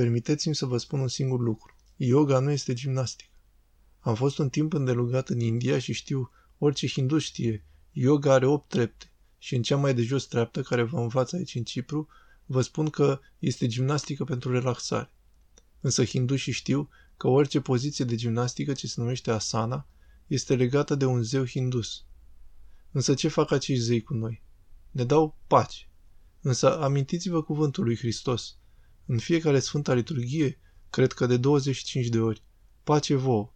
permiteți-mi să vă spun un singur lucru. Yoga nu este gimnastică. Am fost un timp îndelugat în India și știu, orice hindu știe, yoga are opt trepte și în cea mai de jos treaptă care vă învață aici în Cipru, vă spun că este gimnastică pentru relaxare. Însă hindușii știu că orice poziție de gimnastică ce se numește asana este legată de un zeu hindus. Însă ce fac acești zei cu noi? Ne dau pace. Însă amintiți-vă cuvântul lui Hristos. În fiecare Sfânta Liturghie, cred că de 25 de ori, pace vouă.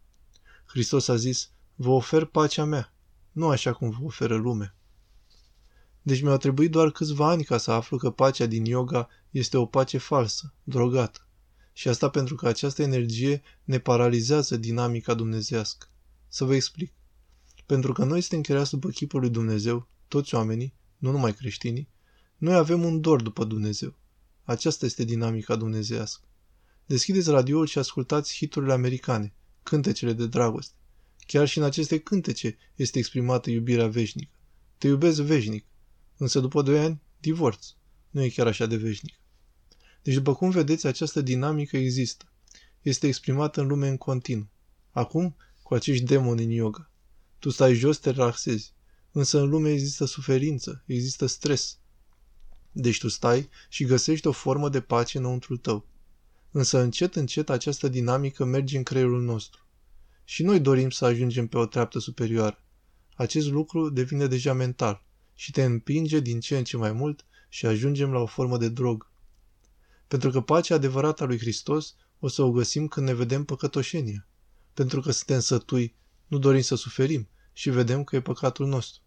Hristos a zis, vă ofer pacea mea, nu așa cum vă oferă lumea. Deci mi-au trebuit doar câțiva ani ca să aflu că pacea din yoga este o pace falsă, drogată. Și asta pentru că această energie ne paralizează dinamica dumnezească. Să vă explic. Pentru că noi suntem creați după chipul lui Dumnezeu, toți oamenii, nu numai creștinii, noi avem un dor după Dumnezeu. Aceasta este dinamica dumnezească. Deschideți radioul și ascultați hiturile americane, cântecele de dragoste. Chiar și în aceste cântece este exprimată iubirea veșnică. Te iubesc veșnic, însă după doi ani, divorț. Nu e chiar așa de veșnic. Deci, după cum vedeți, această dinamică există. Este exprimată în lume în continuu. Acum, cu acești demoni în yoga. Tu stai jos, te relaxezi. Însă în lume există suferință, există stres. Deci tu stai și găsești o formă de pace înăuntru tău. Însă încet, încet această dinamică merge în creierul nostru. Și noi dorim să ajungem pe o treaptă superioară. Acest lucru devine deja mental și te împinge din ce în ce mai mult și ajungem la o formă de drog. Pentru că pacea adevărată a lui Hristos o să o găsim când ne vedem păcătoșenia. Pentru că suntem sătui, nu dorim să suferim și vedem că e păcatul nostru.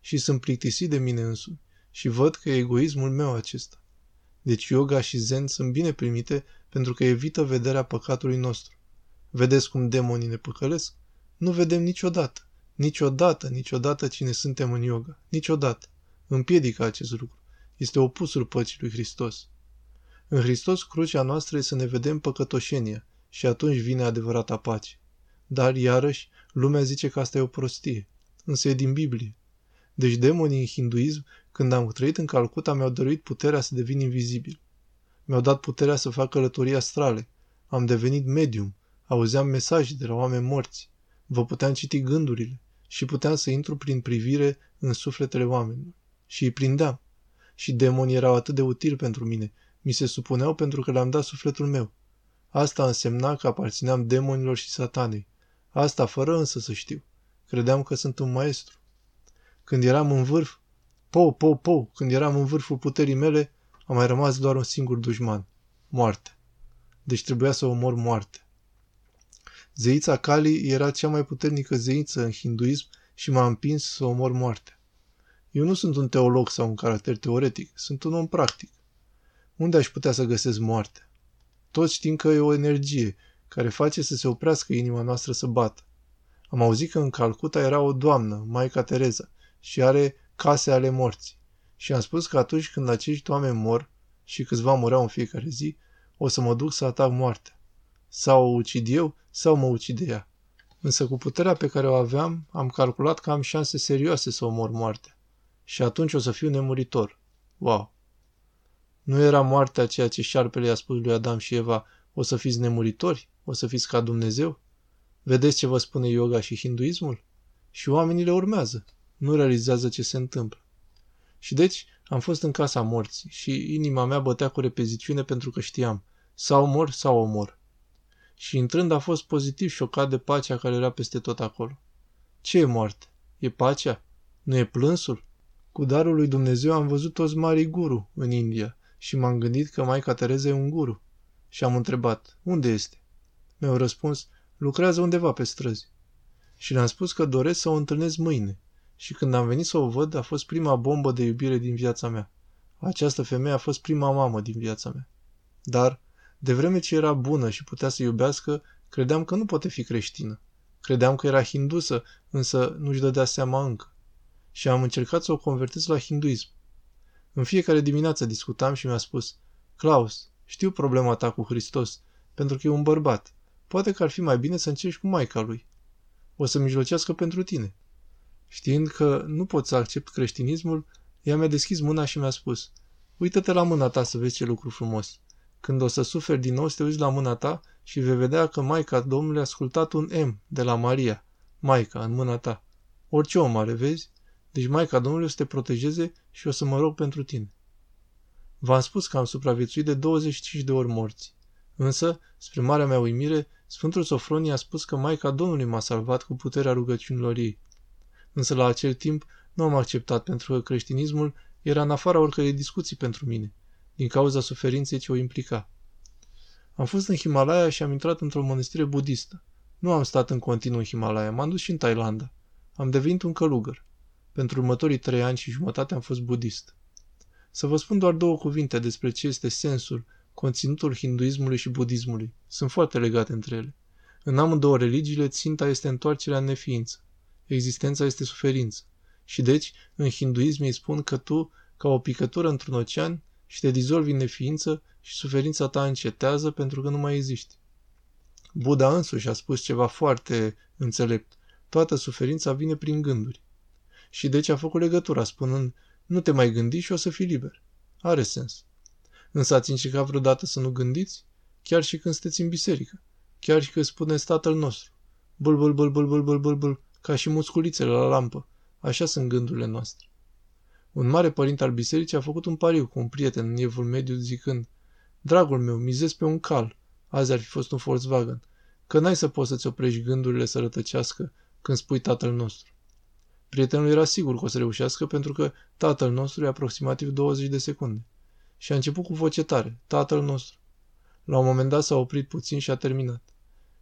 Și sunt plictisit de mine însumi și văd că e egoismul meu acesta. Deci yoga și zen sunt bine primite pentru că evită vederea păcatului nostru. Vedeți cum demonii ne păcălesc? Nu vedem niciodată. Niciodată, niciodată cine suntem în yoga. Niciodată. Împiedică acest lucru. Este opusul păcii lui Hristos. În Hristos crucea noastră e să ne vedem păcătoșenia și atunci vine adevărata pace. Dar, iarăși, lumea zice că asta e o prostie. Însă e din Biblie. Deci demonii în hinduism, când am trăit în Calcuta, mi-au dăruit puterea să devin invizibil. Mi-au dat puterea să fac călătorii astrale. Am devenit medium. Auzeam mesaje de la oameni morți. Vă puteam citi gândurile și puteam să intru prin privire în sufletele oamenilor. Și îi prindeam. Și demonii erau atât de utili pentru mine. Mi se supuneau pentru că le-am dat sufletul meu. Asta însemna că aparțineam demonilor și satanei. Asta fără însă să știu. Credeam că sunt un maestru. Când eram în vârf, pou, pou, pou, când eram în vârful puterii mele, a mai rămas doar un singur dușman. Moarte. Deci trebuia să omor moarte. Zeița Kali era cea mai puternică zeiță în hinduism și m-a împins să omor moartea. Eu nu sunt un teolog sau un caracter teoretic, sunt un om practic. Unde aș putea să găsesc moartea? Toți știm că e o energie care face să se oprească inima noastră să bată. Am auzit că în Calcuta era o doamnă, Maica Tereza, și are case ale morții. Și am spus că atunci când acești oameni mor, și câțiva mureau în fiecare zi, o să mă duc să atac moartea. Sau o ucid eu, sau mă ucide ea. Însă cu puterea pe care o aveam, am calculat că am șanse serioase să omor moartea. Și atunci o să fiu nemuritor. Wow! Nu era moartea ceea ce șarpele i-a spus lui Adam și Eva, o să fiți nemuritori? O să fiți ca Dumnezeu? Vedeți ce vă spune yoga și hinduismul? Și oamenii le urmează. Nu realizează ce se întâmplă. Și deci am fost în casa morții și inima mea bătea cu repeziciune pentru că știam, sau mor sau omor. Și intrând a fost pozitiv șocat de pacea care era peste tot acolo. Ce e moarte? E pacea? Nu e plânsul? Cu darul lui Dumnezeu am văzut toți mari guru în India și m-am gândit că Maica Tereza e un guru. Și am întrebat, unde este? Mi-au răspuns, lucrează undeva pe străzi. Și le-am spus că doresc să o întâlnesc mâine. Și când am venit să o văd, a fost prima bombă de iubire din viața mea. Această femeie a fost prima mamă din viața mea. Dar, de vreme ce era bună și putea să iubească, credeam că nu poate fi creștină. Credeam că era hindusă, însă nu-și dădea seama încă. Și am încercat să o convertez la hinduism. În fiecare dimineață discutam și mi-a spus, Klaus, știu problema ta cu Hristos, pentru că e un bărbat. Poate că ar fi mai bine să încerci cu maica lui. O să mijlocească pentru tine. Știind că nu pot să accept creștinismul, ea mi-a deschis mâna și mi-a spus, uită-te la mâna ta să vezi ce lucru frumos. Când o să suferi din nou, să te uiți la mâna ta și vei vedea că Maica Domnului a ascultat un M de la Maria, Maica, în mâna ta. Orice om are, vezi? Deci Maica Domnului o să te protejeze și o să mă rog pentru tine. V-am spus că am supraviețuit de 25 de ori morți. Însă, spre marea mea uimire, Sfântul Sofronie a spus că Maica Domnului m-a salvat cu puterea rugăciunilor ei. Însă la acel timp nu am acceptat pentru că creștinismul era în afara oricărei discuții pentru mine, din cauza suferinței ce o implica. Am fost în Himalaya și am intrat într-o mănăstire budistă. Nu am stat în continuu în Himalaya, m-am dus și în Thailanda. Am devenit un călugăr. Pentru următorii trei ani și jumătate am fost budist. Să vă spun doar două cuvinte despre ce este sensul, conținutul hinduismului și budismului. Sunt foarte legate între ele. În amândouă religiile, ținta este întoarcerea în neființă. Existența este suferință. Și deci, în hinduism îi spun că tu, ca o picătură într-un ocean, și te dizolvi în neființă și suferința ta încetează pentru că nu mai existi. Buddha însuși a spus ceva foarte înțelept. Toată suferința vine prin gânduri. Și deci a făcut legătura, spunând, nu te mai gândi și o să fii liber. Are sens. Însă ați încercat vreodată să nu gândiți? Chiar și când sunteți în biserică. Chiar și când spuneți Tatăl nostru. Bul, bul, bul, bul, bul, bul, bul, bul, ca și musculițele la lampă. Așa sunt gândurile noastre. Un mare părinte al bisericii a făcut un pariu cu un prieten în evul mediu zicând Dragul meu, mizez pe un cal. Azi ar fi fost un Volkswagen. Că n-ai să poți să-ți oprești gândurile să rătăcească când spui tatăl nostru. Prietenul era sigur că o să reușească pentru că tatăl nostru e aproximativ 20 de secunde. Și a început cu voce tare, tatăl nostru. La un moment dat s-a oprit puțin și a terminat.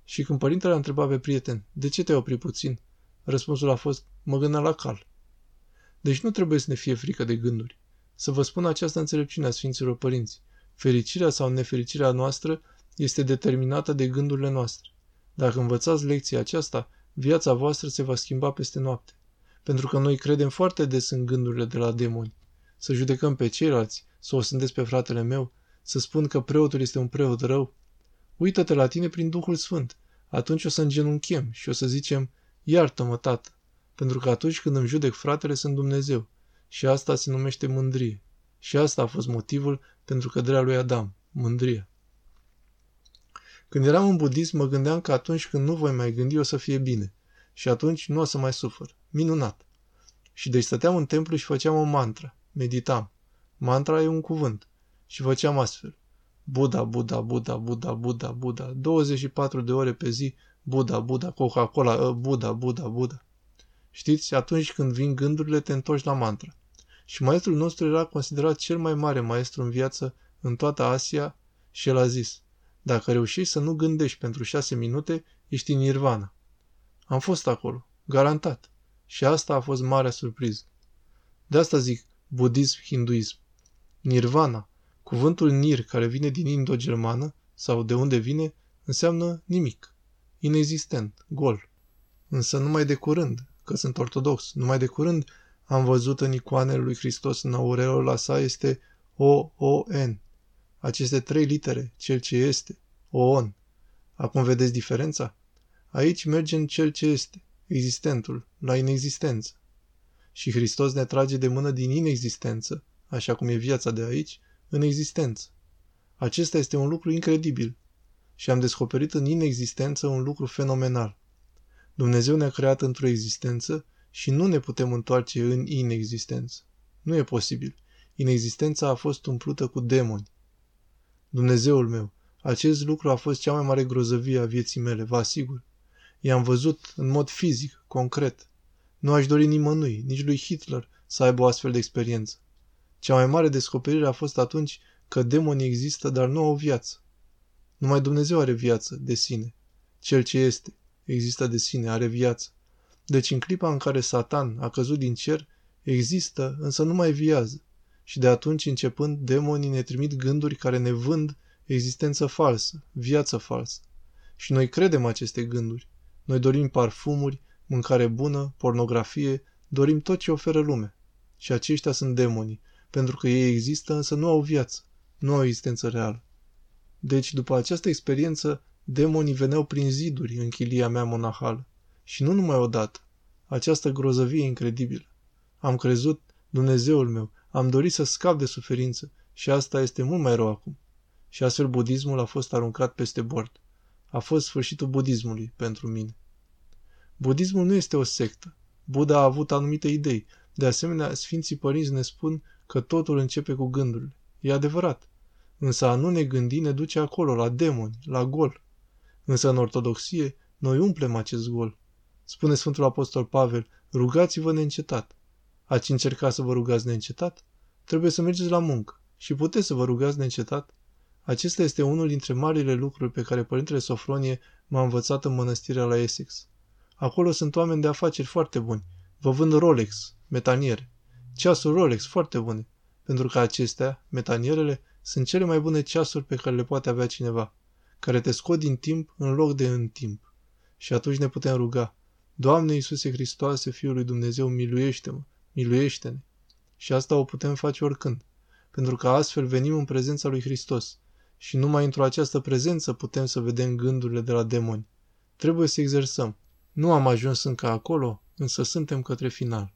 Și când părintele a întrebat pe prieten, de ce te-ai oprit puțin? Răspunsul a fost, mă gândeam la cal. Deci nu trebuie să ne fie frică de gânduri. Să vă spun această înțelepciune a Sfinților Părinți. Fericirea sau nefericirea noastră este determinată de gândurile noastre. Dacă învățați lecția aceasta, viața voastră se va schimba peste noapte. Pentru că noi credem foarte des în gândurile de la demoni. Să judecăm pe ceilalți, să o sândesc pe fratele meu, să spun că preotul este un preot rău. Uită-te la tine prin Duhul Sfânt. Atunci o să îngenunchem și o să zicem, iartă-mă, tată, pentru că atunci când îmi judec fratele sunt Dumnezeu. Și asta se numește mândrie. Și asta a fost motivul pentru căderea lui Adam, mândria. Când eram în budism, mă gândeam că atunci când nu voi mai gândi, o să fie bine. Și atunci nu o să mai sufăr. Minunat! Și deci stăteam în templu și făceam o mantra. Meditam. Mantra e un cuvânt. Și făceam astfel. Buddha, Buddha, Buddha, Buddha, Buddha, Buddha. 24 de ore pe zi. Buddha, Buddha, Coca-Cola, ă, Buddha, Buddha, Buddha. Știți, atunci când vin gândurile, te întorci la mantra. Și maestrul nostru era considerat cel mai mare maestru în viață în toată Asia și el a zis, dacă reușești să nu gândești pentru șase minute, ești în nirvana. Am fost acolo, garantat. Și asta a fost marea surpriză. De asta zic budism-hinduism. Nirvana, cuvântul nir care vine din indo-germană, sau de unde vine, înseamnă nimic, inexistent, gol. Însă numai de curând, că sunt ortodox, numai de curând am văzut în icoanele lui Hristos în aureola sa este O-O-N. Aceste trei litere, cel ce este, O-On. Acum vedeți diferența? Aici merge în cel ce este, existentul, la inexistență. Și Hristos ne trage de mână din inexistență, așa cum e viața de aici, în existență. Acesta este un lucru incredibil. Și am descoperit în inexistență un lucru fenomenal. Dumnezeu ne-a creat într-o existență și nu ne putem întoarce în inexistență. Nu e posibil. Inexistența a fost umplută cu demoni. Dumnezeul meu, acest lucru a fost cea mai mare grozăvie a vieții mele, vă asigur. I-am văzut în mod fizic, concret. Nu aș dori nimănui, nici lui Hitler, să aibă o astfel de experiență. Cea mai mare descoperire a fost atunci că demonii există, dar nu au viață. Numai Dumnezeu are viață de sine. Cel ce este, există de sine, are viață. Deci în clipa în care Satan a căzut din cer, există, însă nu mai viază. Și de atunci începând, demonii ne trimit gânduri care ne vând existență falsă, viață falsă. Și noi credem aceste gânduri. Noi dorim parfumuri, mâncare bună, pornografie, dorim tot ce oferă lumea. Și aceștia sunt demonii, pentru că ei există, însă nu au viață, nu au existență reală. Deci, după această experiență, demonii veneau prin ziduri în chilia mea monahală. Și nu numai odată. Această grozăvie incredibilă. Am crezut, Dumnezeul meu, am dorit să scap de suferință și asta este mult mai rău acum. Și astfel budismul a fost aruncat peste bord. A fost sfârșitul budismului pentru mine. Budismul nu este o sectă. Buddha a avut anumite idei. De asemenea, Sfinții Părinți ne spun că totul începe cu gândurile. E adevărat. Însă a nu ne gândi ne duce acolo, la demoni, la gol. Însă în ortodoxie, noi umplem acest gol. Spune Sfântul Apostol Pavel, rugați-vă neîncetat. Ați încercat să vă rugați neîncetat? Trebuie să mergeți la muncă și puteți să vă rugați neîncetat. Acesta este unul dintre marile lucruri pe care Părintele Sofronie m-a învățat în mănăstirea la Essex. Acolo sunt oameni de afaceri foarte buni. Vă vând Rolex, metaniere. Ceasuri Rolex foarte bune. Pentru că acestea, metanierele, sunt cele mai bune ceasuri pe care le poate avea cineva, care te scot din timp în loc de în timp. Și atunci ne putem ruga. Doamne Iisuse Hristoase, Fiul lui Dumnezeu, miluiește-mă, miluiește-ne. Și asta o putem face oricând, pentru că astfel venim în prezența lui Hristos și numai într-o această prezență putem să vedem gândurile de la demoni. Trebuie să exersăm. Nu am ajuns încă acolo, însă suntem către final.